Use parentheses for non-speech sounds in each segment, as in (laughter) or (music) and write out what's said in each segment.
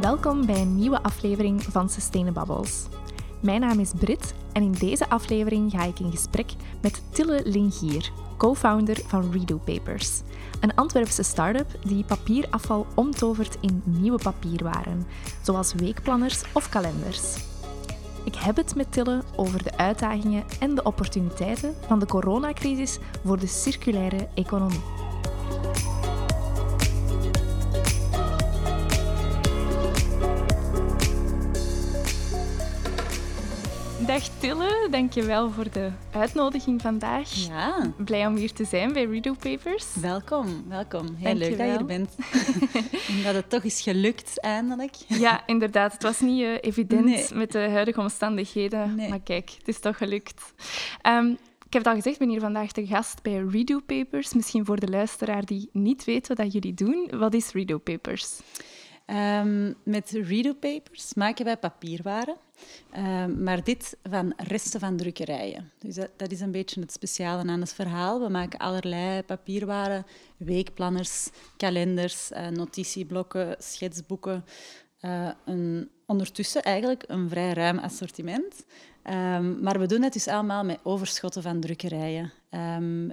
Welkom bij een nieuwe aflevering van Sustainabubbles. Mijn naam is Brit en in deze aflevering ga ik in gesprek met Tille Lingier, co-founder van Redo Papers. Een Antwerpse start-up die papierafval omtovert in nieuwe papierwaren, zoals weekplanners of kalenders. Ik heb het met Tille over de uitdagingen en de opportuniteiten van de coronacrisis voor de circulaire economie. Dag Tille, dankjewel voor de uitnodiging vandaag. Ja. Blij om hier te zijn bij Redo Papers. Welkom, welkom. Heel leuk dat je hier bent. (laughs) en dat het toch is gelukt, eindelijk. Ja, inderdaad. Het was niet uh, evident met de huidige omstandigheden. Nee. Maar kijk, het is toch gelukt. Um, ik heb het al gezegd, ik ben hier vandaag te gast bij Redo Papers. Misschien voor de luisteraar die niet weet wat jullie doen. Wat is Redo Papers? Um, met Redo Papers maken wij papierwaren. Um, maar dit van resten van drukkerijen. Dus dat, is een beetje het speciale aan het verhaal. We maken allerlei papierwaren, weekplanners, kalenders, uh, notitieblokken, schetsboeken. Uh, een, ondertussen eigenlijk een vrij ruim assortiment. Um, maar we doen dat dus allemaal met overschotten van drukkerijen.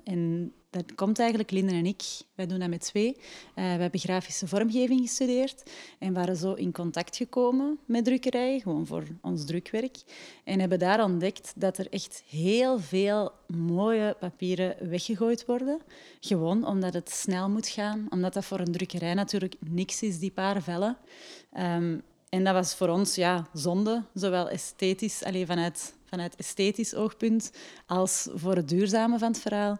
En dat komt eigenlijk, Linden en ik, wij doen dat met twee. Uh, we hebben grafische vormgeving gestudeerd en waren zo in contact gekomen met drukkerijen, gewoon voor ons drukwerk. En hebben daar ontdekt dat er echt heel veel mooie papieren weggegooid worden. Gewoon omdat het snel moet gaan, omdat dat voor een drukkerij natuurlijk niks is, die paar vellen. Um, en dat was voor ons ja, zonde, zowel esthetisch, alleen vanuit, vanuit esthetisch oogpunt, als voor het duurzame van het verhaal.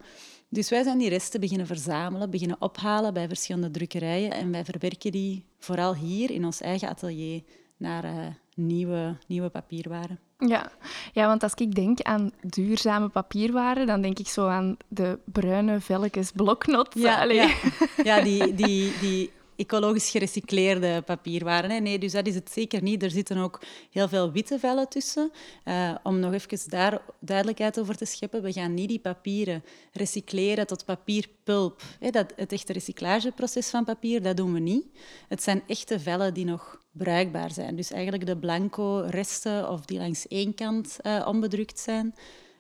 Dus wij zijn die resten beginnen verzamelen, beginnen ophalen bij verschillende drukkerijen en wij verwerken die vooral hier in ons eigen atelier naar uh, nieuwe, nieuwe papierwaren. Ja. ja, want als ik denk aan duurzame papierwaren, dan denk ik zo aan de bruine velletjes bloknot. Ja, ja. (laughs) ja die, die, die ecologisch gerecycleerde papierwaren. Nee, dus dat is het zeker niet. Er zitten ook heel veel witte vellen tussen. Uh, om nog even daar duidelijkheid over te scheppen, we gaan niet die papieren recycleren tot papierpulp. Hè. Dat, het echte recyclageproces van papier, dat doen we niet. Het zijn echte vellen die nog bruikbaar zijn. Dus eigenlijk de blanco resten of die langs één kant uh, onbedrukt zijn.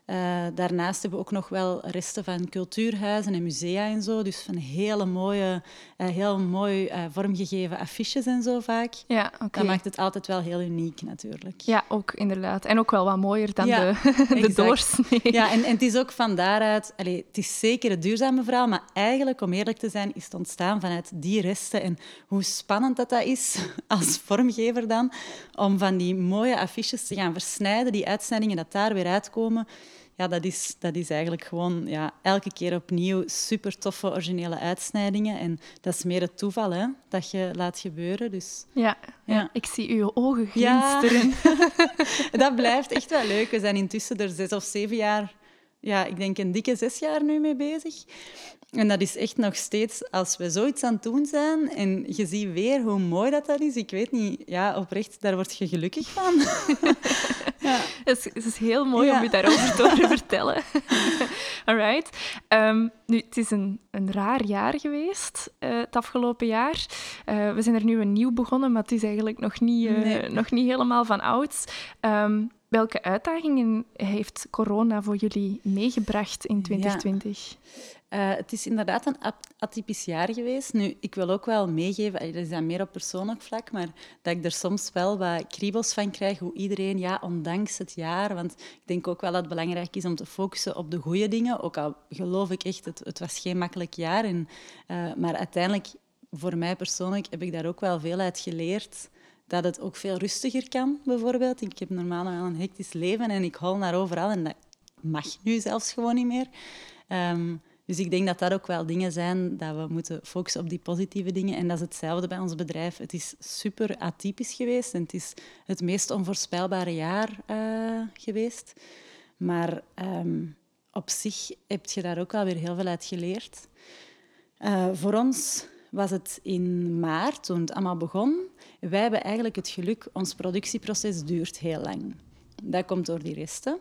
Uh, daarnaast hebben we ook nog wel resten van cultuurhuizen en musea en zo. Dus van hele mooie, uh, heel mooi uh, vormgegeven affiches en zo vaak. Ja, okay. Dat maakt het altijd wel heel uniek natuurlijk. Ja, ook inderdaad. En ook wel wat mooier dan ja, de, (laughs) de doorsnee. Ja, en, en, het is ook van daaruit... Allez, het is zeker het duurzame verhaal, maar eigenlijk, om eerlijk te zijn, is het ontstaan vanuit die resten. En hoe spannend dat, dat is (laughs) als vormgever dan, om van die mooie affiches te gaan versnijden, die uitsnijdingen dat daar weer uitkomen ja, dat, is, dat is eigenlijk gewoon ja, elke keer opnieuw super toffe originele uitsnijdingen. En dat is meer het toeval hè, dat je laat gebeuren. Dus, ja, ja. ik zie uw ogen glinsteren. Ja. (laughs) dat blijft echt wel leuk. We zijn intussen er zes of zeven jaar, ja, ik denk een dikke zes jaar nu mee bezig. En dat is echt nog steeds, als we zoiets aan het doen zijn en je ziet weer hoe mooi dat, dat is, ik weet niet, ja, oprecht, daar word je gelukkig van. (laughs) ja. Het, is, het is heel mooi om je daarover te horen vertellen. (laughs) Alright. Um, nu, het is een, een raar jaar geweest, uh, het afgelopen jaar. Uh, we zijn er nu een nieuw begonnen, maar het is eigenlijk nog niet, uh, nee. nog niet helemaal van ouds. Um, welke uitdagingen heeft corona voor jullie meegebracht in 2020? Ja. Uh, het is inderdaad een atypisch jaar geweest. Nu, ik wil ook wel meegeven, dat is dan meer op persoonlijk vlak, maar dat ik er soms wel wat kriebels van krijg, hoe iedereen, ja, ondanks het jaar, want ik denk ook wel dat het belangrijk is om te focussen op de goede dingen, ook al geloof ik echt, het, het was geen makkelijk jaar. En, uh, maar uiteindelijk, voor mij persoonlijk, heb ik daar ook wel veel uit geleerd dat het ook veel rustiger kan, bijvoorbeeld. Ik heb normaal wel een hectisch leven en ik hol naar overal en dat mag nu zelfs gewoon niet meer. Um, dus ik denk dat dat ook wel dingen zijn dat we moeten focussen op die positieve dingen. En dat is hetzelfde bij ons bedrijf. Het is super atypisch geweest en het is het meest onvoorspelbare jaar uh, geweest. Maar um, op zich heb je daar ook wel weer heel veel uit geleerd. Uh, voor ons was het in maart, toen het allemaal begon. Wij hebben eigenlijk het geluk, ons productieproces duurt heel lang. Dat komt door die resten.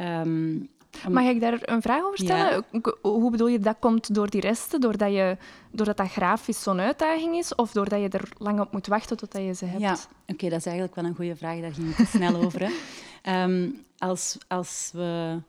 Um, Mag ik daar een vraag over stellen? Hoe bedoel je dat komt door die resten? Doordat, je, doordat dat grafisch zo'n uitdaging is? Of doordat je er lang op moet wachten totdat je ze hebt? Ja, oké, dat is eigenlijk wel een goede vraag. Daar ging ik te snel (laughs) over. Ehm, als, als we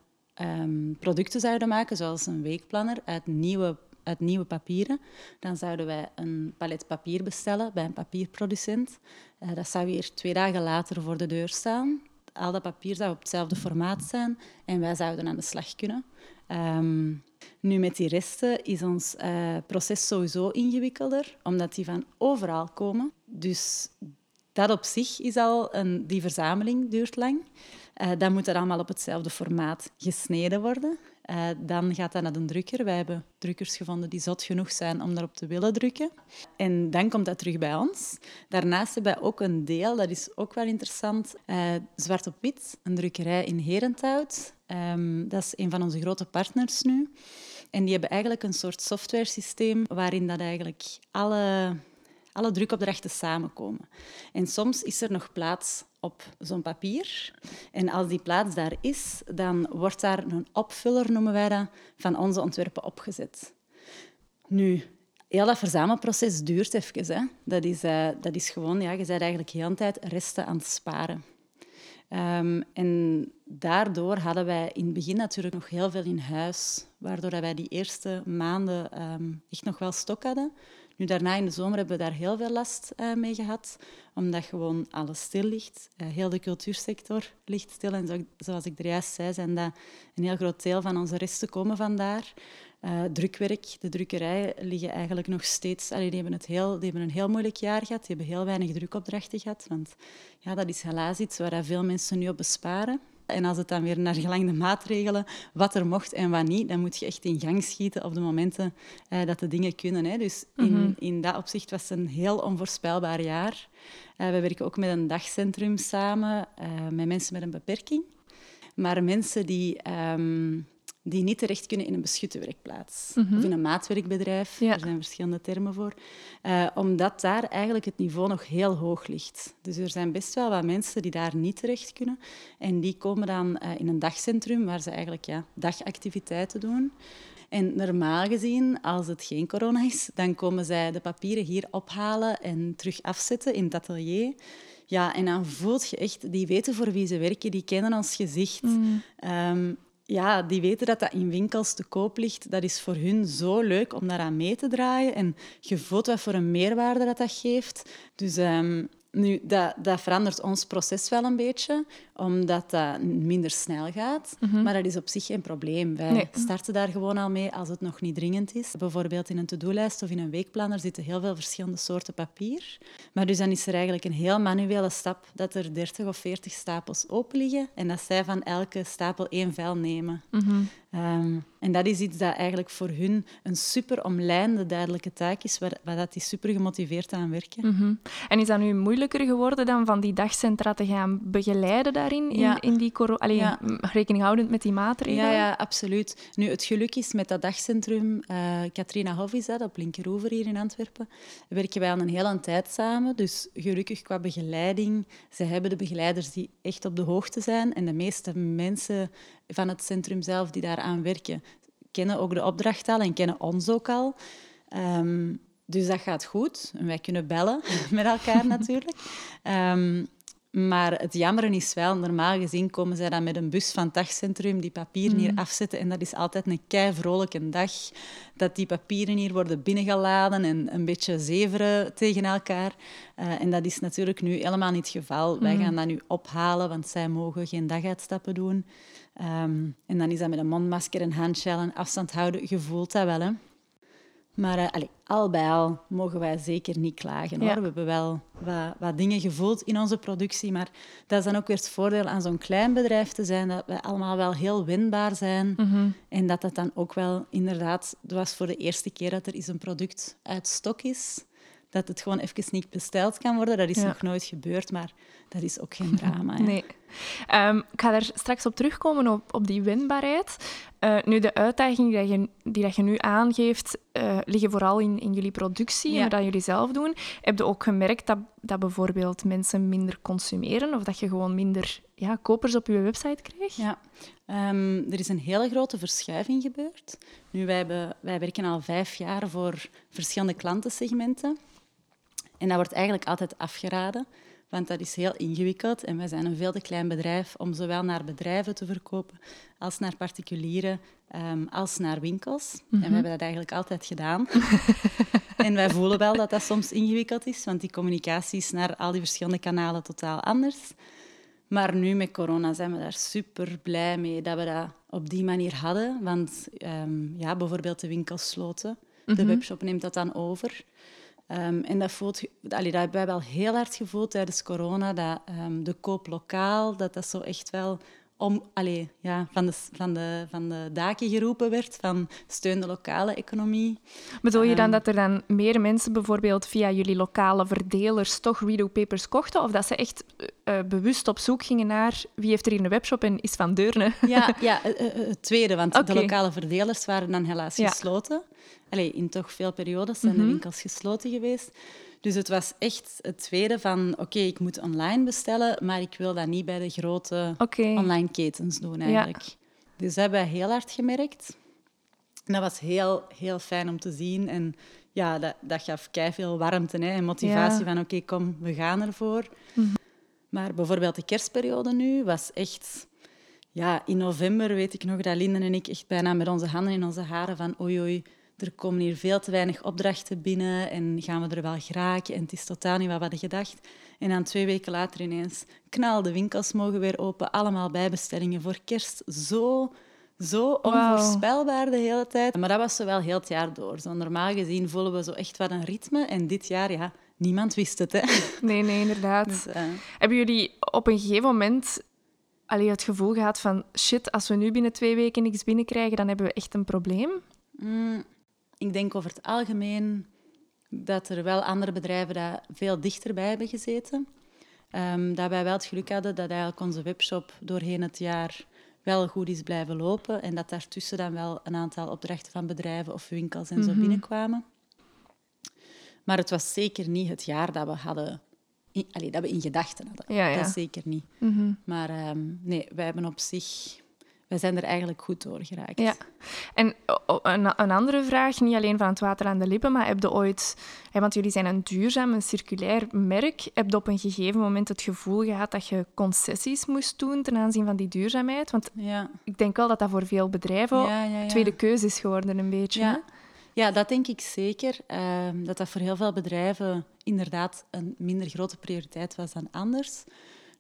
um, producten zouden maken, zoals een weekplanner, uit nieuwe, uit nieuwe papieren, dan zouden wij een palet papier bestellen bij een papierproducent. Uh, dat zou hier twee dagen later voor de deur staan. Al dat papier zou op hetzelfde formaat zijn en wij zouden aan de slag kunnen. Um, nu, met die resten is ons uh, proces sowieso ingewikkelder, omdat die van overal komen. Dus dat op zich is al een... Die verzameling duurt lang. Uh, dan moet er allemaal op hetzelfde formaat gesneden worden. Uh, dan gaat dat naar de drukker. Wij hebben drukkers gevonden die zot genoeg zijn om daarop te willen drukken. En dan komt dat terug bij ons. Daarnaast hebben wij ook een deel, dat is ook wel interessant, uh, Zwart op Wit, een drukkerij in Herenthout. Um, dat is een van onze grote partners nu. En die hebben eigenlijk een soort software systeem waarin dat eigenlijk alle alle drukopdrachten samenkomen. En soms is er nog plaats op zo'n papier. En als die plaats daar is, dan wordt daar een opvuller, noemen wij dat, van onze ontwerpen opgezet. Nu, heel dat verzamelproces duurt even. Hè. Dat, is, uh, dat is gewoon, ja, je bent eigenlijk heel de tijd resten aan het sparen. Um, en daardoor hadden wij in het begin natuurlijk nog heel veel in huis, waardoor wij die eerste maanden um, echt nog wel stok hadden. Nu, daarna in de zomer hebben we daar heel veel last uh, mee gehad, omdat gewoon alles stil ligt. Uh, heel de cultuursector ligt stil. En zo, zoals ik er juist zei, zijn dat een heel groot deel van onze resten komen vandaar. Uh, drukwerk, de drukkerijen liggen eigenlijk nog steeds... Allee, die, hebben het heel, die hebben een heel moeilijk jaar gehad. Die hebben heel weinig drukopdrachten gehad. Want ja, dat is helaas iets waar veel mensen nu op besparen. En als het dan weer naar gelangde maatregelen, wat er mocht en wat niet, dan moet je echt in gang schieten op de momenten eh, dat de dingen kunnen. Hè. Dus in, mhm. in dat opzicht was het een heel onvoorspelbaar jaar. Uh, we werken ook met een dagcentrum samen, uh, met mensen met een beperking. Maar mensen die ehm, die niet terecht kunnen in een beschutte werkplaats mhm. of in een maatwerkbedrijf. Er zijn verschillende termen voor. Uh, omdat daar eigenlijk het niveau nog heel hoog ligt. Dus er zijn best wel wat mensen die daar niet terecht kunnen. En die komen dan uh, in een dagcentrum waar ze eigenlijk ja, dagactiviteiten doen. En normaal gezien, als het geen corona is, dan komen zij de papieren hier ophalen en terug afzetten in het atelier. Ja, en dan voelt je echt, die weten voor wie ze werken, die kennen ons gezicht. Mm. Um, ja, die weten dat dat in winkels te koop ligt. Dat is voor hun zo leuk om daaraan mee te draaien. En je voelt wat voor een meerwaarde dat dat geeft. Dus um, nu, dat, dat verandert ons proces wel een beetje, omdat dat minder snel gaat. Mhm. Maar dat is op zich geen probleem. Wij starten daar gewoon al mee als het nog niet dringend is. Bijvoorbeeld in een to-do-lijst of in een weekplanner zitten heel veel verschillende soorten papier. Maar dus dan is er eigenlijk een heel manuele stap dat er 30 of 40 stapels open liggen en dat zij van elke stapel één vel nemen. Mhm. Ehm, en dat is iets dat eigenlijk voor hun een super omlijnde duidelijke taak is, waar, waar dat die super gemotiveerd aan werken. Mhm. En is dat nu moeilijker geworden dan van die dagcentra te gaan begeleiden daarin, in, in die corona? rekening houdend met die maatregelen? Ja, ja, absoluut. Nu, het geluk is met dat dagcentrum, uh, Katrina Hoff is dat, op Linkeroever hier in Antwerpen, werken wij al een hele tijd samen. Dus gelukkig qua begeleiding, ze hebben de begeleiders die echt op de hoogte zijn en de meeste mensen van het centrum zelf die daaraan werken, kennen ook de opdracht al en kennen ons ook al. Um, dus dat gaat goed. En wij kunnen bellen (laughs) met elkaar natuurlijk. Um, maar het jammeren is wel, normaal gezien komen zij dan met een bus van het dagcentrum die papieren hier mm. afzetten. En dat is altijd een kei vrolijke dag. Dat die papieren hier worden binnengeladen en een beetje zeveren tegen elkaar. Uh, en dat is natuurlijk nu helemaal niet het geval. Wij mm. gaan dat nu ophalen, want zij mogen geen daguitstappen doen. Um, en dan is dat met een mondmasker en handshell en afstand houden. Je voelt dat wel, hè. Maar uh, allez, al bij al mogen wij zeker niet klagen. Hoor. We hebben wel wat, wat, dingen gevoeld in onze productie, maar dat is dan ook weer het voordeel aan zo'n klein bedrijf te zijn, dat we allemaal wel heel winbaar zijn. Mhm. En dat dat dan ook wel inderdaad, het was voor de eerste keer dat er eens een product uit stok is, dat het gewoon even niet besteld kan worden. Dat is nog nooit gebeurd, maar dat is ook geen (laughs) drama. Nee. Ehm, ik ga daar straks op terugkomen, op, op die winbaarheid. Uh, nu, de uitdagingen die, je, die dat je nu aangeeft, uh, liggen vooral in, in jullie productie ja. en wat jullie zelf doen. Heb je ook gemerkt dat, dat bijvoorbeeld mensen minder consumeren of dat je gewoon minder ja, kopers op je website krijgt? Ja, um, er is een hele grote verschuiving gebeurd. Nu, wij, hebben, wij werken al vijf jaar voor verschillende klantensegmenten. En dat wordt eigenlijk altijd afgeraden, want dat is heel ingewikkeld. En wij zijn een veel te klein bedrijf om zowel naar bedrijven te verkopen als naar particulieren, um, als naar winkels. En we mhm. hebben dat eigenlijk altijd gedaan. (laughs) en wij voelen wel dat dat soms ingewikkeld is, want die communicatie is naar al die verschillende kanalen totaal anders. Maar nu met corona zijn we daar super blij mee dat we dat op die manier hadden. Want um, ja, bijvoorbeeld de winkels sloten. De mhm. webshop neemt dat dan over. Um, en dat, voelt, allee, dat hebben wij wel heel hard gevoeld tijdens corona, dat um, de koop lokaal, dat dat zo echt wel om, allee, ja, van, de, van, de, van de daken geroepen werd, van steun de lokale economie. Bedoel je dan um, dat er dan meer mensen bijvoorbeeld via jullie lokale verdelers toch Redo Papers kochten? Of dat ze echt uh, bewust op zoek gingen naar wie heeft er hier een webshop en is van Deurne? Ja, (laughs) ja uh, het tweede, want okay. de lokale verdelers waren dan helaas ja. gesloten. Allee, in toch veel periodes zijn mm -hmm. de winkels gesloten geweest. Dus het was echt het tweede van, oké, okay, ik moet online bestellen, maar ik wil dat niet bij de grote okay. online ketens doen eigenlijk. Ja. Dus dat hebben we heel hard gemerkt. En dat was heel, heel fijn om te zien. En ja, dat, dat gaf kei veel warmte hè, en motivatie ja. van, oké, okay, kom, we gaan ervoor. Mm -hmm. Maar bijvoorbeeld de kerstperiode nu was echt... Ja, in november weet ik nog dat Linden en ik echt bijna met onze handen in onze haren van oei oei, er komen hier veel te weinig opdrachten binnen en gaan we er wel geraken en het is totaal niet wat we hadden gedacht. En dan twee weken later ineens, knal, de winkels mogen weer open, allemaal bijbestellingen voor kerst. Zo, zo onvoorspelbaar de hele tijd. Maar dat was zo wel heel het jaar door. Zo normaal gezien voelen we zo echt wat een ritme en dit jaar, ja, niemand wist het. Hè? (laughs) Nee, nee, inderdaad. Dus, uh... Hebben jullie op een gegeven moment allee, het gevoel gehad van shit, als we nu binnen twee weken niks binnenkrijgen, dan hebben we echt een probleem? Mm, ik denk over het algemeen dat er wel andere bedrijven dat veel dichterbij hebben gezeten. Um, dat wij wel het geluk hadden dat eigenlijk onze webshop doorheen het jaar wel goed is blijven lopen en dat daartussen dan wel een aantal opdrachten van bedrijven of winkels en zo mm -hmm. binnenkwamen. Maar het was zeker niet het jaar dat we hadden in, allee, dat we in gedachten hadden. Ja, ja. Dat zeker niet. Mm -hmm. Maar um, nee, wij hebben op zich we zijn er eigenlijk goed door geraakt. Ja. En een, een, andere vraag, niet alleen van het water aan de lippen, maar heb je ooit, want jullie zijn een duurzaam, een circulair merk, heb je op een gegeven moment het gevoel gehad dat je concessies moest doen ten aanzien van die duurzaamheid? Want ja. ik denk wel dat dat voor veel bedrijven ja, ja, tweede keuze is geworden, een beetje. Ja. Ja, dat denk ik zeker. Uh, dat dat voor heel veel bedrijven inderdaad een minder grote prioriteit was dan anders.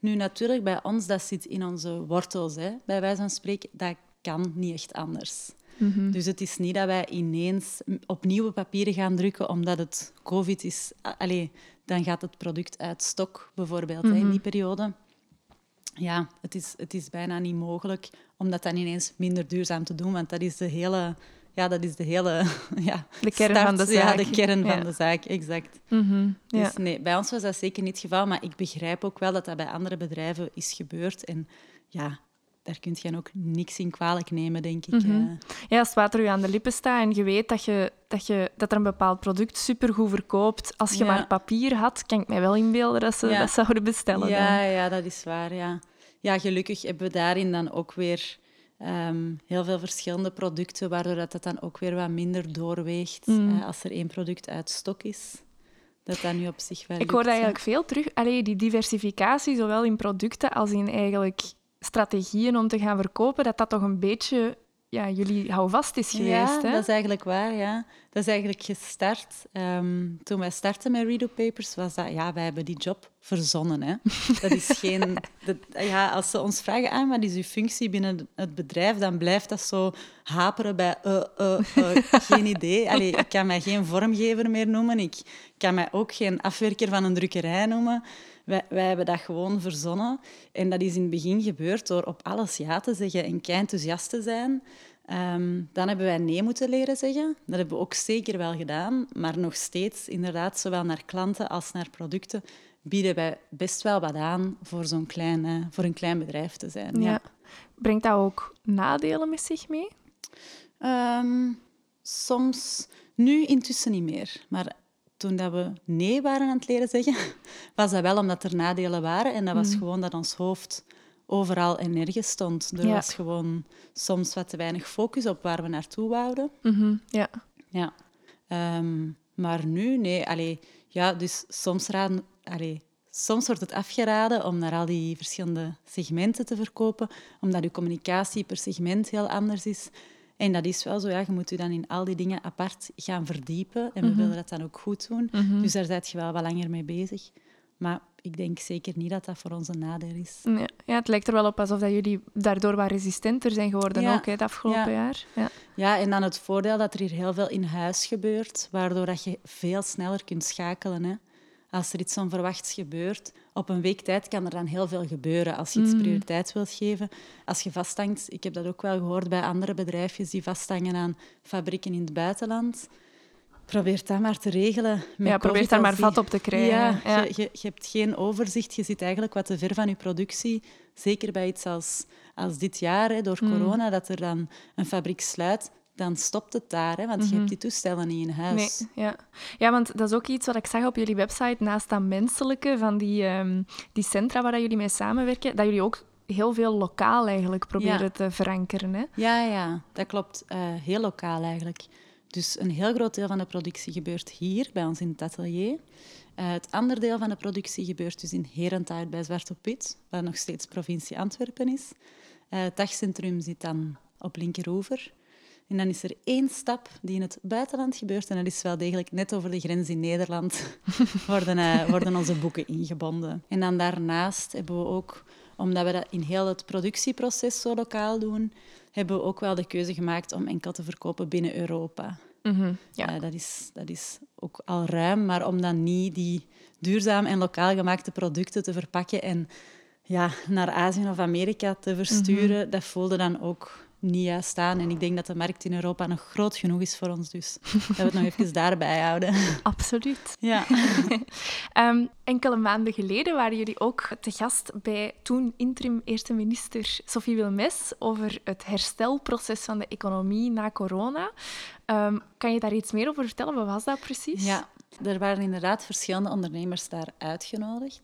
Nu, natuurlijk, bij ons, dat zit in onze wortels, hè, bij wijze van spreken. Dat kan niet echt anders. Mm-hmm. Dus het is niet dat wij ineens op nieuwe papieren gaan drukken omdat het COVID is. Allee, dan gaat het product uit stok, bijvoorbeeld, hè, in die mhm. periode. Ja, het is, het is bijna niet mogelijk om dat dan ineens minder duurzaam te doen, want dat is de hele ja, dat is de hele (laughs) ja, de kern van de zaak. Ja, de kern van de zaak, exact. Mm -hmm, dus nee, bij ons was dat zeker niet het geval, maar ik begrijp ook wel dat dat bij andere bedrijven is gebeurd. En ja, daar kun je ook niks in kwalijk nemen, denk ik. Mm -hmm. Ja, als het water u aan de lippen staat en je weet dat, je, dat, je, dat er een bepaald product supergoed verkoopt, als je ja. maar papier had, kan ik mij wel inbeelden dat ze ja. dat zouden bestellen. Ja, ja, dat is waar, ja. Ja, gelukkig hebben we daarin dan ook weer Um, heel veel verschillende producten, waardoor dat, dat dan ook weer wat minder doorweegt mm. uh, als er één product uit stok is. Dat dat nu op zich wel Ik hoor eigenlijk veel terug. Allee, die diversificatie, zowel in producten als in eigenlijk strategieën om te gaan verkopen, dat dat toch een beetje ja, jullie houvast is geweest. Ja, hè? dat is eigenlijk waar, ja. Dat is eigenlijk gestart. Um, toen wij startten met Redo Papers, was dat... Ja, wij hebben die job verzonnen, hè. (laughs) Dat is geen... Dat, ja, als ze ons vragen, ah, wat is uw functie binnen het bedrijf, dan blijft dat zo haperen bij... Uh, uh, uh, geen idee. (laughs) Allee, ik kan mij geen vormgever meer noemen. Ik kan mij ook geen afwerker van een drukkerij noemen. Wij, wij, hebben dat gewoon verzonnen. En dat is in het begin gebeurd door op alles ja te zeggen en kei enthousiast te zijn. Um, dan hebben wij nee moeten leren zeggen. Dat hebben we ook zeker wel gedaan. Maar nog steeds, inderdaad, zowel naar klanten als naar producten, bieden wij best wel wat aan voor, zo'n klein, eh, voor een klein bedrijf te zijn. Ja. Brengt dat ook nadelen met zich mee? Ehm, soms, nu intussen niet meer. Maar toen dat we nee waren aan het leren zeggen, (laughs) was dat wel omdat er nadelen waren. En dat was mm. gewoon dat ons hoofd overal en nergens stond. Er was gewoon soms wat te weinig focus op waar we naartoe wouden. Mhm, ja. ja. Ehm, maar nu, nee. Allee, ja, dus soms, raden, allee, soms wordt het afgeraden om naar al die verschillende segmenten te verkopen, omdat je communicatie per segment heel anders is. En dat is wel zo, ja, je moet je dan in al die dingen apart gaan verdiepen. En we mhm. willen dat dan ook goed doen. Mhm. Dus daar zit je wel wat langer mee bezig. Maar ik denk zeker niet dat dat voor ons een nadeel is. Ja, ja het lijkt er wel op alsof dat jullie daardoor wat resistenter zijn geworden ook hè, het afgelopen jaar. Ja. ja, en dan het voordeel dat er hier heel veel in huis gebeurt, waardoor dat je veel sneller kunt schakelen. Hè. Als er iets onverwachts gebeurt, op een week tijd kan er dan heel veel gebeuren als je iets mm. prioriteit wilt geven. Als je vasthangt, ik heb dat ook wel gehoord bij andere bedrijfjes die vasthangen aan fabrieken in het buitenland Probeer dat maar te regelen. Met ja, probeer daar maar vat op te krijgen. Ja, ja. Je, je, je, hebt geen overzicht. Je zit eigenlijk wat te ver van je productie. Zeker bij iets als, als dit jaar, hè, door mm. corona, dat er dan een fabriek sluit dan stopt het daar, hè, want je hebt mhm. die toestellen niet in huis. Nee, ja. ja, want dat is ook iets wat ik zag op jullie website, naast dat menselijke van die, um, die centra waar jullie mee samenwerken, dat jullie ook heel veel lokaal eigenlijk proberen te verankeren. Hè? Ja, ja, dat klopt. Uh, heel lokaal eigenlijk. Dus een heel groot deel van de productie gebeurt hier, bij ons in het atelier. Uh, het andere deel van de productie gebeurt dus in Herenthout bij Zwarte Piet, waar nog steeds provincie Antwerpen is. Uh, het dagcentrum zit dan op Linkeroever. En dan is er één stap die in het buitenland gebeurt. En dat is wel degelijk net over de grens in Nederland (laughs) worden, uh, worden onze boeken ingebonden. En dan daarnaast hebben we ook, omdat we dat in heel het productieproces zo lokaal doen, hebben we ook wel de keuze gemaakt om enkel te verkopen binnen Europa. Mhm, ja. Uh, dat, is, dat is ook al ruim, maar om dan niet die duurzaam en lokaal gemaakte producten te verpakken en ja, naar Azië of Amerika te versturen, mhm. dat voelde dan ook niet juist staan. En ik denk dat de markt in Europa nog groot genoeg is voor ons. Dus (laughs) dat we het nog even daarbij houden. (laughs) Absoluut. Ja. um, (laughs) enkele maanden geleden waren jullie ook te gast bij toen interim eerste minister Sophie Wilmes over het herstelproces van de economie na corona. Um, kan je daar iets meer over vertellen? Wat was dat precies? Ja, er waren inderdaad verschillende ondernemers daar uitgenodigd.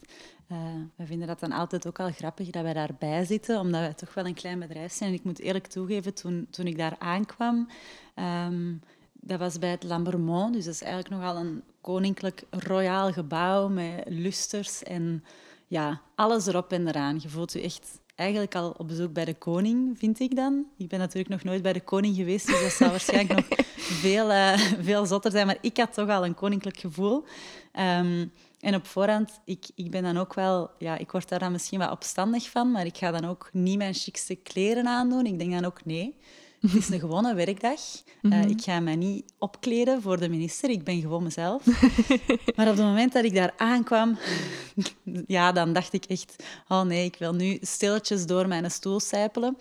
Uh, we vinden dat dan altijd ook al grappig dat wij daarbij zitten, omdat wij toch wel een klein bedrijf zijn. En ik moet eerlijk toegeven, toen, toen ik daar aankwam, um, dat was bij het Lambermont. Dus dat is eigenlijk nogal een koninklijk royaal gebouw met lusters en ja, alles erop en eraan. Je voelt je echt eigenlijk al op bezoek bij de koning, vind ik dan. Ik ben natuurlijk nog nooit bij de koning geweest, dus dat zou waarschijnlijk nog (laughs) veel, uh, veel zotter zijn. Maar ik had toch al een koninklijk gevoel. Um, en op voorhand, ik, ik ben dan ook wel... Ja, ik word daar dan misschien wat opstandig van, maar ik ga dan ook niet mijn chicste kleren aandoen. Ik denk dan ook, nee, het is een gewone werkdag. Eh, mhm. ik ga mij niet opkleden voor de minister. Ik ben gewoon mezelf. (laughs) maar op het moment dat ik daar aankwam, (laughs) ja, dan dacht ik echt... Oh nee, ik wil nu stilletjes door mijn stoel sijpelen.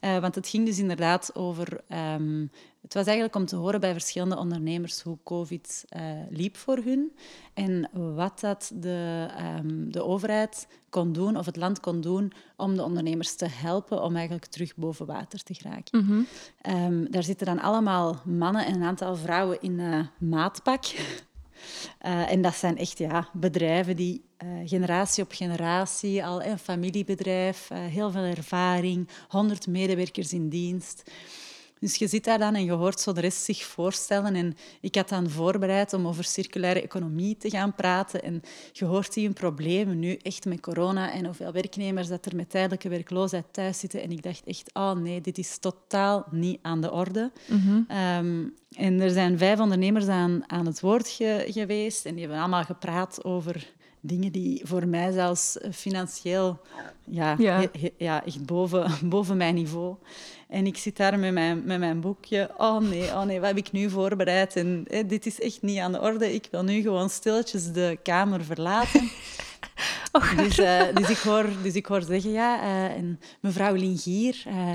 Uh, want het ging dus inderdaad over um, het was eigenlijk om te horen bij verschillende ondernemers hoe COVID uh, liep voor hun en wat dat de, um, de overheid kon doen of het land kon doen om de ondernemers te helpen om eigenlijk terug boven water te geraken. Mm um, daar zitten dan allemaal mannen en een aantal vrouwen in uh, maatpak. Uh, en dat zijn echt ja, bedrijven die uh, generatie op generatie, al een familiebedrijf, uh, heel veel ervaring, 100 medewerkers in dienst. Dus je zit daar dan en je hoort zo de rest zich voorstellen. En ik had dan voorbereid om over circulaire economie te gaan praten. En je hoort die hun problemen nu echt met corona en hoeveel werknemers dat er met tijdelijke werkloosheid thuis zitten. En ik dacht echt, oh nee, dit is totaal niet aan de orde. Mhm. Ehm, en er zijn vijf ondernemers aan, aan het woord geweest en die hebben allemaal gepraat over dingen die voor mij zelfs financieel ja, ja. ja echt boven, (laughs) boven mijn niveau. En ik zit daar met mijn, met mijn boekje. Oh nee, oh nee, wat heb ik nu voorbereid? En dit is echt niet aan de orde. Ik wil nu gewoon stilletjes de kamer verlaten. (laughs) Oh, dus, uh, dus, ik hoor, dus ik hoor zeggen, ja, uh, en mevrouw Lingier, uh,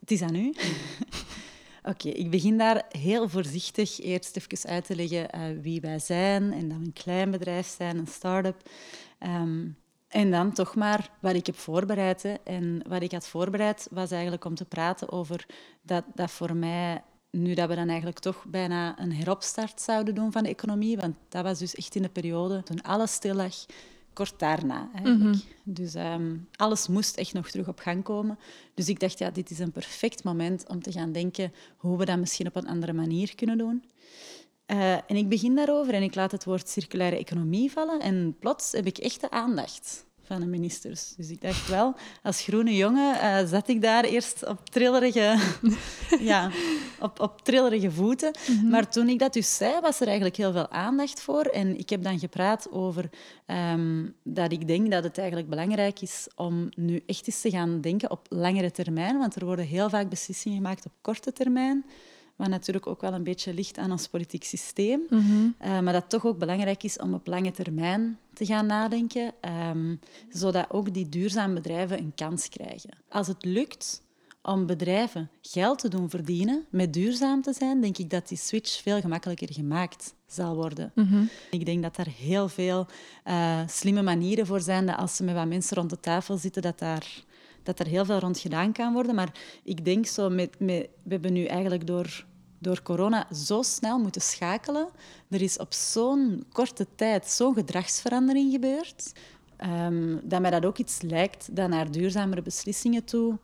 het is aan u. (laughs) Oké, ik begin daar heel voorzichtig eerst even uit te leggen uh, wie wij zijn en dat we een klein bedrijf zijn, een start-up. Um, en dan toch maar wat ik heb voorbereid. Hè. En wat ik had voorbereid was eigenlijk om te praten over dat, dat voor mij, nu dat we dan eigenlijk toch bijna een heropstart zouden doen van de economie, want dat was dus echt in de periode toen alles stil lag, kort daarna eigenlijk. Mhm. Dus um, alles moest echt nog terug op gang komen. Dus ik dacht, ja, dit is een perfect moment om te gaan denken hoe we dat misschien op een andere manier kunnen doen. Uh, en ik begin daarover en ik laat het woord circulaire economie vallen en plots heb ik echt de aandacht van de ministers. Dus ik dacht wel, als groene jongen uh, zat ik daar eerst op trillerige, (laughs) ja, op, op trillerige voeten. Mhm. Maar toen ik dat dus zei, was er eigenlijk heel veel aandacht voor. En ik heb dan gepraat over um, dat ik denk dat het eigenlijk belangrijk is om nu echt eens te gaan denken op langere termijn. Want er worden heel vaak beslissingen gemaakt op korte termijn. Wat natuurlijk ook wel een beetje ligt aan ons politiek systeem. Mhm. Eh, maar dat toch ook belangrijk is om op lange termijn te gaan nadenken, um, zodat ook die duurzame bedrijven een kans krijgen. Als het lukt om bedrijven geld te doen verdienen met duurzaam te zijn, denk ik dat die switch veel gemakkelijker gemaakt zal worden. Mhm. Ik denk dat er heel veel uh, slimme manieren voor zijn dat als ze met wat mensen rond de tafel zitten, dat daar dat er heel veel rond gedaan kan worden. Maar ik denk zo met, met we hebben nu eigenlijk door, door corona zo snel moeten schakelen. Er is op zo'n korte tijd zo'n gedragsverandering gebeurd. Um, dat mij dat ook iets lijkt dat naar duurzamere beslissingen toe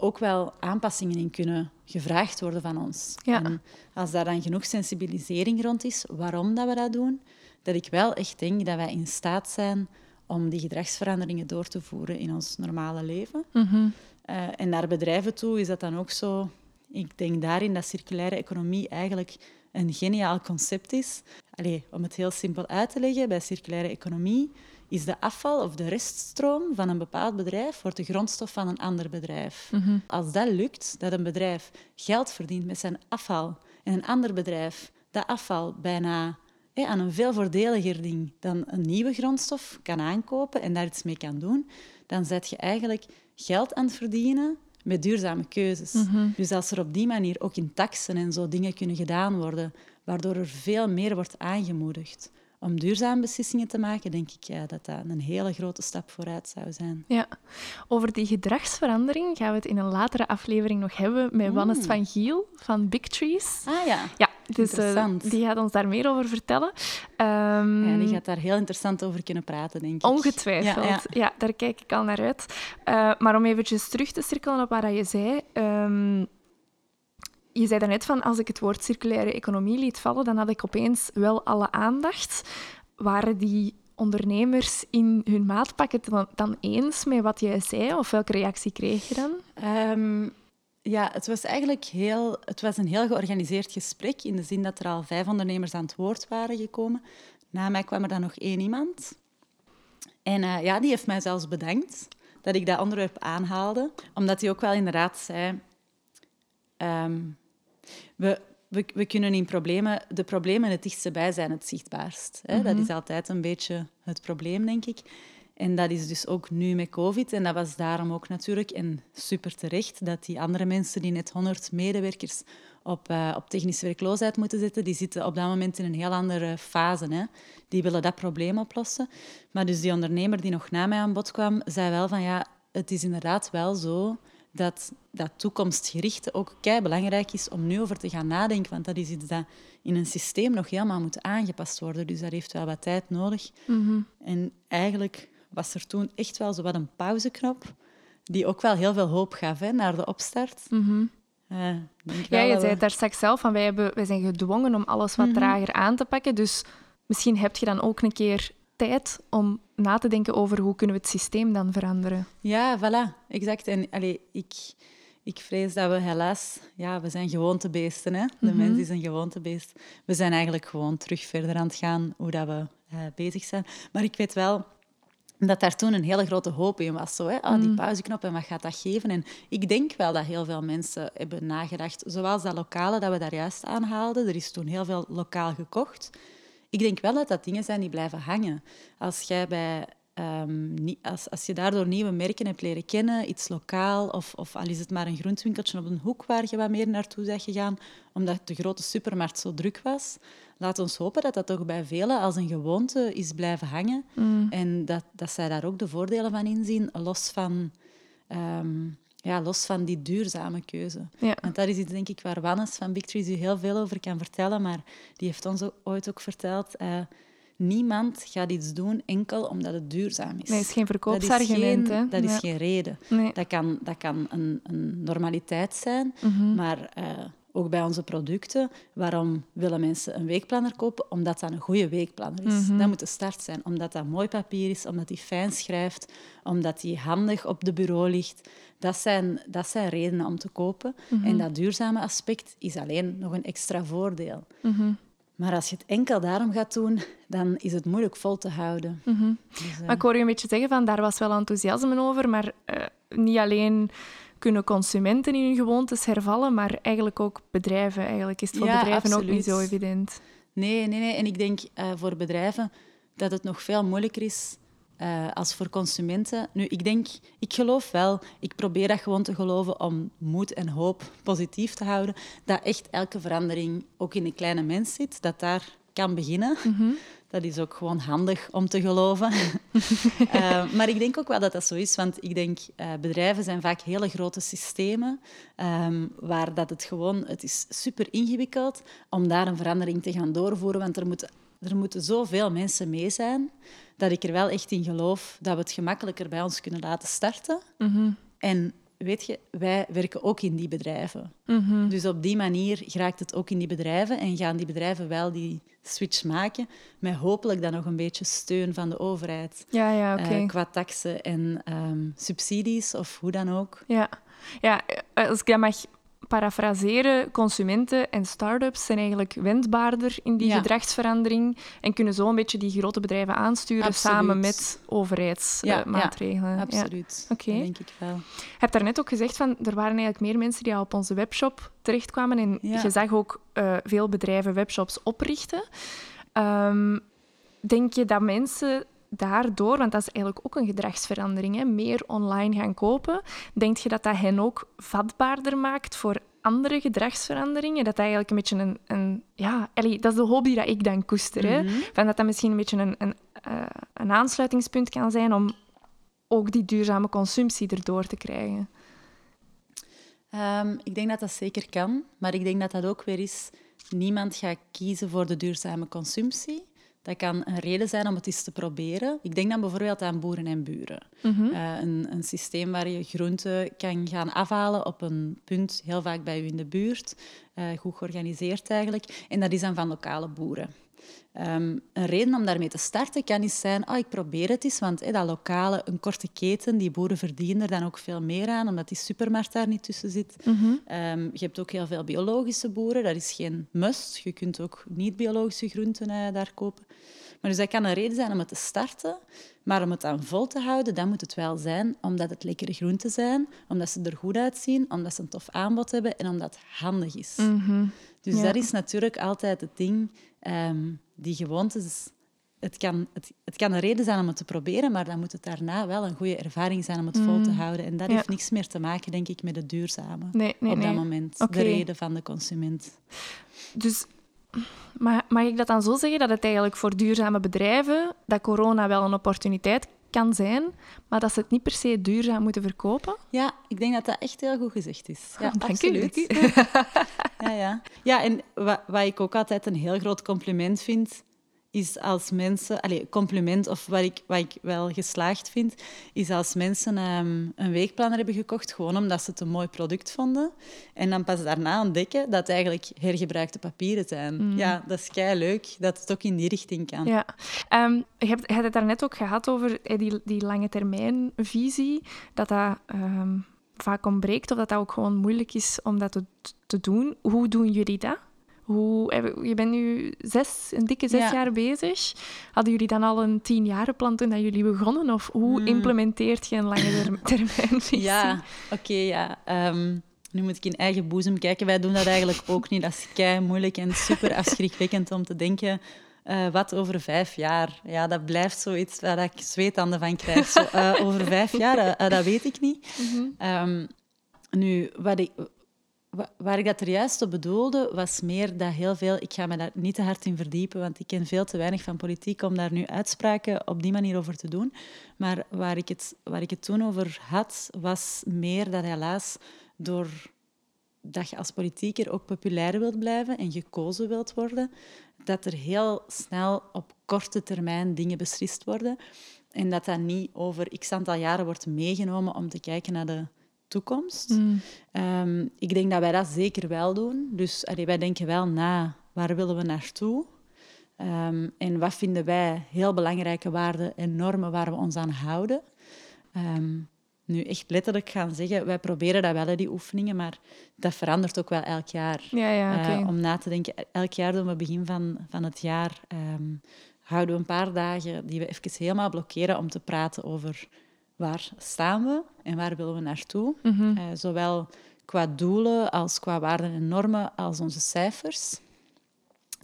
ook wel aanpassingen in kunnen gevraagd worden van ons. Ja. En als daar dan genoeg sensibilisering rond is, waarom dat we dat doen, dat ik wel echt denk dat wij in staat zijn om die gedragsveranderingen door te voeren in ons normale leven. Mhm. Eh, en naar bedrijven toe is dat dan ook zo. Ik denk daarin dat circulaire economie eigenlijk een geniaal concept is. Allee, om het heel simpel uit te leggen, bij circulaire economie is de afval of de reststroom van een bepaald bedrijf wordt de grondstof van een ander bedrijf. Mhm. Als dat lukt, dat een bedrijf geld verdient met zijn afval en een ander bedrijf dat afval bijna aan een veel voordeliger ding dan een nieuwe grondstof kan aankopen en daar iets mee kan doen, dan zet je eigenlijk geld aan het verdienen met duurzame keuzes. Mhm. Dus als er op die manier ook in taxen en zo dingen kunnen gedaan worden, waardoor er veel meer wordt aangemoedigd om duurzame beslissingen te maken, denk ik ja, dat dat een hele grote stap vooruit zou zijn. Ja, over die gedragsverandering gaan we het in een latere aflevering nog hebben met mm. Wannes van Giel van Big Trees. Ah ja. Ja, dus uh, die gaat ons daar meer over vertellen. Um, ja, die gaat daar heel interessant over kunnen praten, denk ik. Ongetwijfeld. Ja, ja. daar kijk ik al naar uit. Uh, maar om eventjes terug te cirkelen op wat je zei... Um, je zei daarnet van, als ik het woord circulaire economie liet vallen, dan had ik opeens wel alle aandacht. Waren die ondernemers in hun maatpakken dan, dan eens met wat jij zei? Of welke reactie kreeg je dan? Um, ja, het was eigenlijk heel, het was een heel georganiseerd gesprek, in de zin dat er al vijf ondernemers aan het woord waren gekomen. Na mij kwam er dan nog één iemand. En uh, ja, die heeft mij zelfs bedankt dat ik dat onderwerp aanhaalde, omdat hij ook wel inderdaad zei... Um, we, we, we, kunnen in problemen... De problemen het dichtst bij zijn het zichtbaarst. Hè? Dat mhm. is altijd een beetje het probleem, denk ik. En dat is dus ook nu met COVID. En dat was daarom ook natuurlijk, en super terecht, dat die andere mensen die net 100 medewerkers op, uh, op technische werkloosheid moeten zetten, die zitten op dat moment in een heel andere fase. Hè. Die willen dat probleem oplossen. Maar dus die ondernemer die nog na mij aan bod kwam, zei wel van ja, het is inderdaad wel zo dat dat toekomstgerichte ook kei belangrijk is om nu over te gaan nadenken, want dat is iets dat in een systeem nog helemaal moet aangepast worden. Dus dat heeft wel wat tijd nodig. Mm En eigenlijk was er toen echt wel zo wat een pauzeknop, die ook wel heel veel hoop gaf hè, naar de opstart. Mm ja, je zei het daar straks zelf van, wij, hebben, wij zijn gedwongen om alles wat mhm. trager aan te pakken. Dus misschien heb je dan ook een keer tijd om na te denken over hoe kunnen we het systeem dan veranderen. Ja, voilà, exact. En allee, ik, ik vrees dat we helaas, ja, we zijn gewoontebeesten. Hè? De mm mens is een gewoontebeest. We zijn eigenlijk gewoon terug verder aan het gaan hoe dat we uh, bezig zijn. Maar ik weet wel dat daar toen een hele grote hoop in was. Zo, hè? Oh, die mm. pauzeknop en wat gaat dat geven? En ik denk wel dat heel veel mensen hebben nagedacht. Zoals dat lokale dat we daar juist aanhaalden. Er is toen heel veel lokaal gekocht. Ik denk wel dat dat dingen zijn die blijven hangen. Als jij bij ehm, als, als je daardoor nieuwe merken hebt leren kennen, iets lokaal, of, of al is het maar een groentwinkeltje op een hoek waar je wat meer naartoe bent gegaan, omdat de grote supermarkt zo druk was, laat ons hopen dat dat toch bij velen als een gewoonte is blijven hangen. Mm. En dat, dat zij daar ook de voordelen van inzien, los van, ehm, ja, los van die duurzame keuze. Ja. Want dat is iets, denk ik, waar Wannes van Big Trees u heel veel over kan vertellen. Maar die heeft ons ook, ooit ook verteld... eh, niemand gaat iets doen enkel omdat het duurzaam is. Nee, is geen dat is verkoopsargument. geen, dat is Ja. geen reden. Nee. Dat kan, dat kan een, een normaliteit zijn, Mhm. maar eh, ook bij onze producten. Waarom willen mensen een weekplanner kopen? Omdat dat een goede weekplanner is. Mhm. Dat moet de start zijn. Omdat dat mooi papier is, omdat die fijn schrijft, omdat die handig op de bureau ligt. Dat zijn, dat zijn redenen om te kopen. Mhm. En dat duurzame aspect is alleen nog een extra voordeel. Mhm. Maar als je het enkel daarom gaat doen, dan is het moeilijk vol te houden. Dus, eh, Maar ik hoor je een beetje zeggen van daar was wel enthousiasme over, maar eh, niet alleen kunnen consumenten in hun gewoontes hervallen, maar eigenlijk ook bedrijven. Eigenlijk is het voor Ja, bedrijven ook niet zo evident. Nee, nee, nee. En ik denk eh, voor bedrijven dat het nog veel moeilijker is eh, als voor consumenten. Nu, ik denk, ik geloof wel, ik probeer dat gewoon te geloven om moed en hoop positief te houden, dat echt elke verandering ook in een kleine mens zit, dat daar kan beginnen. Mhm. Dat is ook gewoon handig om te geloven. (laughs) Eh, maar ik denk ook wel dat dat zo is, want ik denk eh, bedrijven zijn vaak hele grote systemen ehm, waar dat het gewoon, het is super ingewikkeld om daar een verandering te gaan doorvoeren, want er moeten, er moeten zoveel mensen mee zijn dat ik er wel echt in geloof dat we het gemakkelijker bij ons kunnen laten starten. Mhm. En weet je, wij werken ook in die bedrijven. Mhm. Dus op die manier geraakt het ook in die bedrijven en gaan die bedrijven wel die switch maken, met hopelijk dan nog een beetje steun van de overheid. Ja, ja, oké. Eh, qua taxen en ehm, subsidies of hoe dan ook. Ja. ja, eh, als ik dat mag parafraseren, consumenten en start-ups zijn eigenlijk wendbaarder in die Ja. gedragsverandering en kunnen zo een beetje die grote bedrijven aansturen Absoluut. samen met overheidsmaatregelen. ja, absoluut. Oké. Denk ik wel. Je hebt daarnet ook gezegd van er waren eigenlijk meer mensen die al op onze webshop terechtkwamen. En Ja. je zag ook eh, veel bedrijven webshops oprichten. Ehm, denk je dat mensen daardoor, want dat is eigenlijk ook een gedragsverandering, hè, meer online gaan kopen, denk je dat dat hen ook vatbaarder maakt voor andere gedragsveranderingen? Dat dat eigenlijk een beetje een... een ja, Ellie, dat is de hobby dat ik dan koester. hè. Mhm. Van dat dat misschien een beetje een, een, eh, een aansluitingspunt kan zijn om ook die duurzame consumptie erdoor te krijgen. Ehm, ik denk dat dat zeker kan, maar ik denk dat dat ook weer is... Niemand gaat kiezen voor de duurzame consumptie. Dat kan een reden zijn om het eens te proberen. Ik denk dan bijvoorbeeld aan boeren en buren. Mhm. Eh, een, een systeem waar je groenten kan gaan afhalen op een punt, heel vaak bij u in de buurt. eh, goed georganiseerd eigenlijk. En dat is dan van lokale boeren. Ehm, een reden om daarmee te starten kan eens zijn, oh, ik probeer het eens, want dat lokale, een korte keten, die boeren verdienen er dan ook veel meer aan, omdat die supermarkt daar niet tussen zit. Mhm. Ehm, je hebt ook heel veel biologische boeren, dat is geen must. Je kunt ook niet-biologische groenten eh, daar kopen. Maar dus dat kan een reden zijn om het te starten, maar om het dan vol te houden, dan moet het wel zijn omdat het lekkere groenten zijn, omdat ze er goed uitzien, omdat ze een tof aanbod hebben en omdat het handig is. Mhm. Dus Ja. dat is natuurlijk altijd het ding. ehm, die gewoontes, het kan, het, het kan een reden zijn om het te proberen, maar dan moet het daarna wel een goede ervaring zijn om het vol te houden. En dat Mm. Ja. heeft niks meer te maken, denk ik, met het duurzame. Nee, nee, op nee. dat moment. Oké. De reden van de consument. Dus mag, mag ik dat dan zo zeggen dat het eigenlijk voor duurzame bedrijven, dat corona wel een opportuniteit kan zijn, maar dat ze het niet per se duurzaam moeten verkopen? Ja, ik denk dat dat echt heel goed gezegd is. Ja, Dank absoluut. u. (laughs) Ja, ja. ja en wat, wat ik ook altijd een heel groot compliment vind, is als mensen... Allez, compliment, of wat ik, wat ik wel geslaagd vind, is als mensen ehm, een weekplanner hebben gekocht, gewoon omdat ze het een mooi product vonden. En dan pas daarna ontdekken dat het eigenlijk hergebruikte papieren zijn. Ja, dat is kei leuk dat het ook in die richting kan. Ja. Ehm, je hebt je hebt het daarnet ook gehad over eh, die, die lange termijn visie, dat dat ehm, vaak ontbreekt of dat dat ook gewoon moeilijk is om dat te, te doen. Hoe doen jullie dat? Hoe, eh, je bent nu zes, een dikke zes Ja. jaar bezig. Hadden jullie dan al een tienjarenplan toen dat jullie begonnen? Of hoe implementeert je een lange ter- (laughs) termijn visie? Ja, oké, ja. Ehm, nu moet ik in eigen boezem kijken. Wij doen dat eigenlijk ook niet. Dat is kei moeilijk en super afschrikwekkend om te denken Uh, wat over vijf jaar? Ja, dat blijft zoiets waar ik zweetanden van krijg. Zo, uh, over vijf jaar, dat weet ik niet. Mm -hmm. um, nu, wat ik, Waar ik dat er juist op bedoelde, was meer dat heel veel... Ik ga me daar niet te hard in verdiepen, want ik ken veel te weinig van politiek om daar nu uitspraken op die manier over te doen. Maar waar ik het, waar ik het toen over had, was meer dat helaas door dat je als politieker ook populair wilt blijven en gekozen wilt worden, dat er heel snel op korte termijn dingen beslist worden. En dat dat niet over x aantal jaren wordt meegenomen om te kijken naar de toekomst. Mm. Ehm, ik denk dat wij dat zeker wel doen. Dus allee, wij denken wel na, waar willen we naartoe? Um, en wat vinden wij heel belangrijke waarden en normen waar we ons aan houden? Um, nu echt letterlijk gaan zeggen, wij proberen dat wel, die oefeningen, maar dat verandert ook wel elk jaar. Ja, ja, uh, om na te denken, elk jaar doen we begin van, van het jaar, houden we een paar dagen die we even helemaal blokkeren om te praten over waar staan we en waar willen we naartoe. Mm zowel qua doelen als qua waarden en normen als onze cijfers.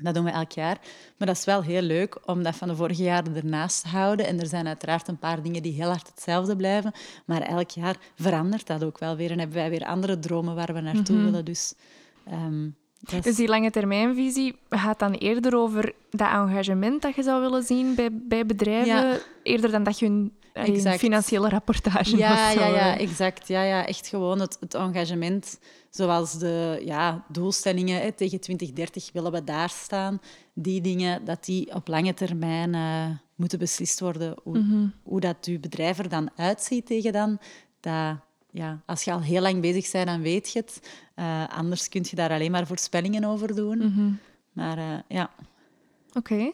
Dat doen we elk jaar. Maar dat is wel heel leuk om dat van de vorige jaren ernaast te houden. En er zijn uiteraard een paar dingen die heel hard hetzelfde blijven. Maar elk jaar verandert dat ook wel weer. En hebben wij weer andere dromen waar we naartoe mhm. willen. Dus, um, dus die lange termijnvisie gaat dan eerder over dat engagement dat je zou willen zien bij, bij bedrijven, eerder dan dat je een exact. financiële rapportage. Ja, ja, ja, exact. Ja, ja, echt gewoon het, het engagement, zoals de ja, doelstellingen hè, tegen 2030 willen we daar staan. Die dingen, dat die op lange termijn uh, moeten beslist worden. Hoe, mm hoe dat je bedrijf er dan uitziet tegen dan, dat, ja, als je al heel lang bezig bent, dan weet je het. Uh, anders kun je daar alleen maar voorspellingen over doen. Mm -hmm. Maar uh, ja... Oké.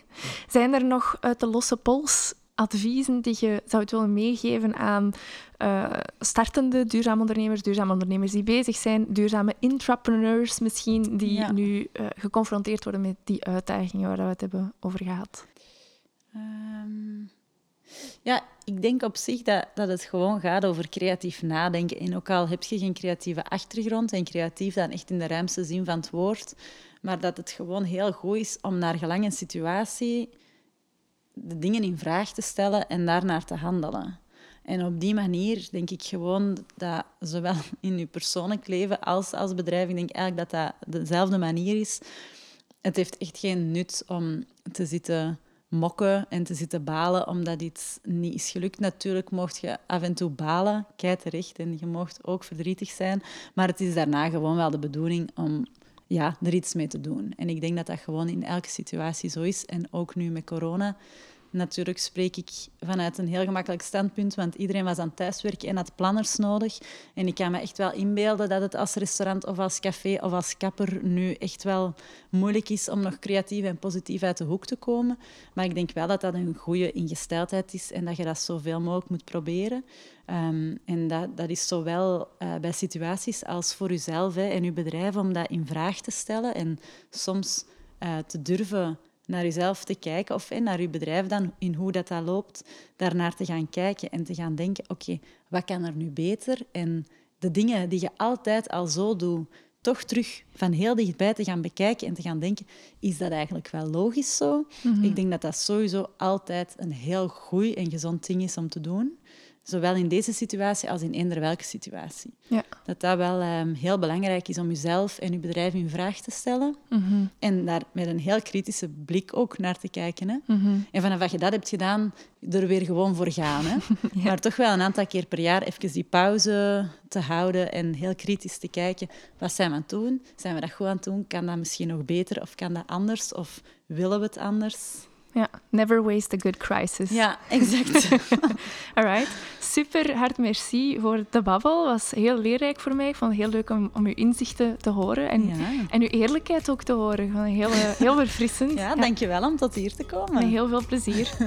Zijn er nog uit de losse pols adviezen die je zou willen meegeven aan uh, startende duurzame ondernemers, duurzame ondernemers die bezig zijn, duurzame intrapreneurs misschien, die nu uh, geconfronteerd worden met die uitdagingen waar we het hebben over gehad? Um, ja, ik denk op zich dat, dat het gewoon gaat over creatief nadenken. En ook al heb je geen creatieve achtergrond, en creatief dan echt in de ruimste zin van het woord, maar dat het gewoon heel goed is om naar gelang een situatie de dingen in vraag te stellen en daarnaar te handelen. En op die manier denk ik gewoon dat zowel (laughs) in je persoonlijk leven als als bedrijf, ik denk eigenlijk dat dat dezelfde manier is. Het heeft echt geen nut om te zitten mokken en te zitten balen omdat iets niet is gelukt. Natuurlijk mocht je af en toe balen, kei terecht, en je mocht ook verdrietig zijn. Maar het is daarna gewoon wel de bedoeling om ja, er iets mee te doen. En ik denk dat dat gewoon in elke situatie zo is. En ook nu met corona Natuurlijk spreek ik vanuit een heel gemakkelijk standpunt, want iedereen was aan thuiswerken en had planners nodig. En ik kan me echt wel inbeelden dat het als restaurant of als café of als kapper nu echt wel moeilijk is om nog creatief en positief uit de hoek te komen. Maar ik denk wel dat dat een goede ingesteldheid is en dat je dat zoveel mogelijk moet proberen. Um, en dat, dat is zowel uh, bij situaties als voor jezelf hè, en je bedrijf om dat in vraag te stellen en soms uh, te durven naar jezelf te kijken of naar je bedrijf dan, in hoe dat, dat loopt, daarnaar te gaan kijken en te gaan denken, oké, wat kan er nu beter? En de dingen die je altijd al zo doet, toch terug van heel dichtbij te gaan bekijken en te gaan denken, is dat eigenlijk wel logisch zo? Mhm. Ik denk dat dat sowieso altijd een heel goed en gezond ding is om te doen. Zowel in deze situatie als in eender welke situatie. Ja. Dat dat wel um, heel belangrijk is om jezelf en je bedrijf in vraag te stellen. Mm En daar met een heel kritische blik ook naar te kijken. Hè. Mm En vanaf dat je dat hebt gedaan, er weer gewoon voor gaan. Hè. (laughs) ja. Maar toch wel een aantal keer per jaar even die pauze te houden en heel kritisch te kijken. Wat zijn we aan het doen? Zijn we dat goed aan het doen? Kan dat misschien nog beter of kan dat anders? Of willen we het anders? Ja, never waste a good crisis. Ja, exact. (laughs) Alright. Super hard merci voor de babbel. was heel leerrijk voor mij. Ik vond het heel leuk om, om uw inzichten te horen en, ja. en uw eerlijkheid ook te horen. Heel, heel (laughs) verfrissend. Ja, dankjewel om tot hier te komen. Met heel veel plezier. (laughs)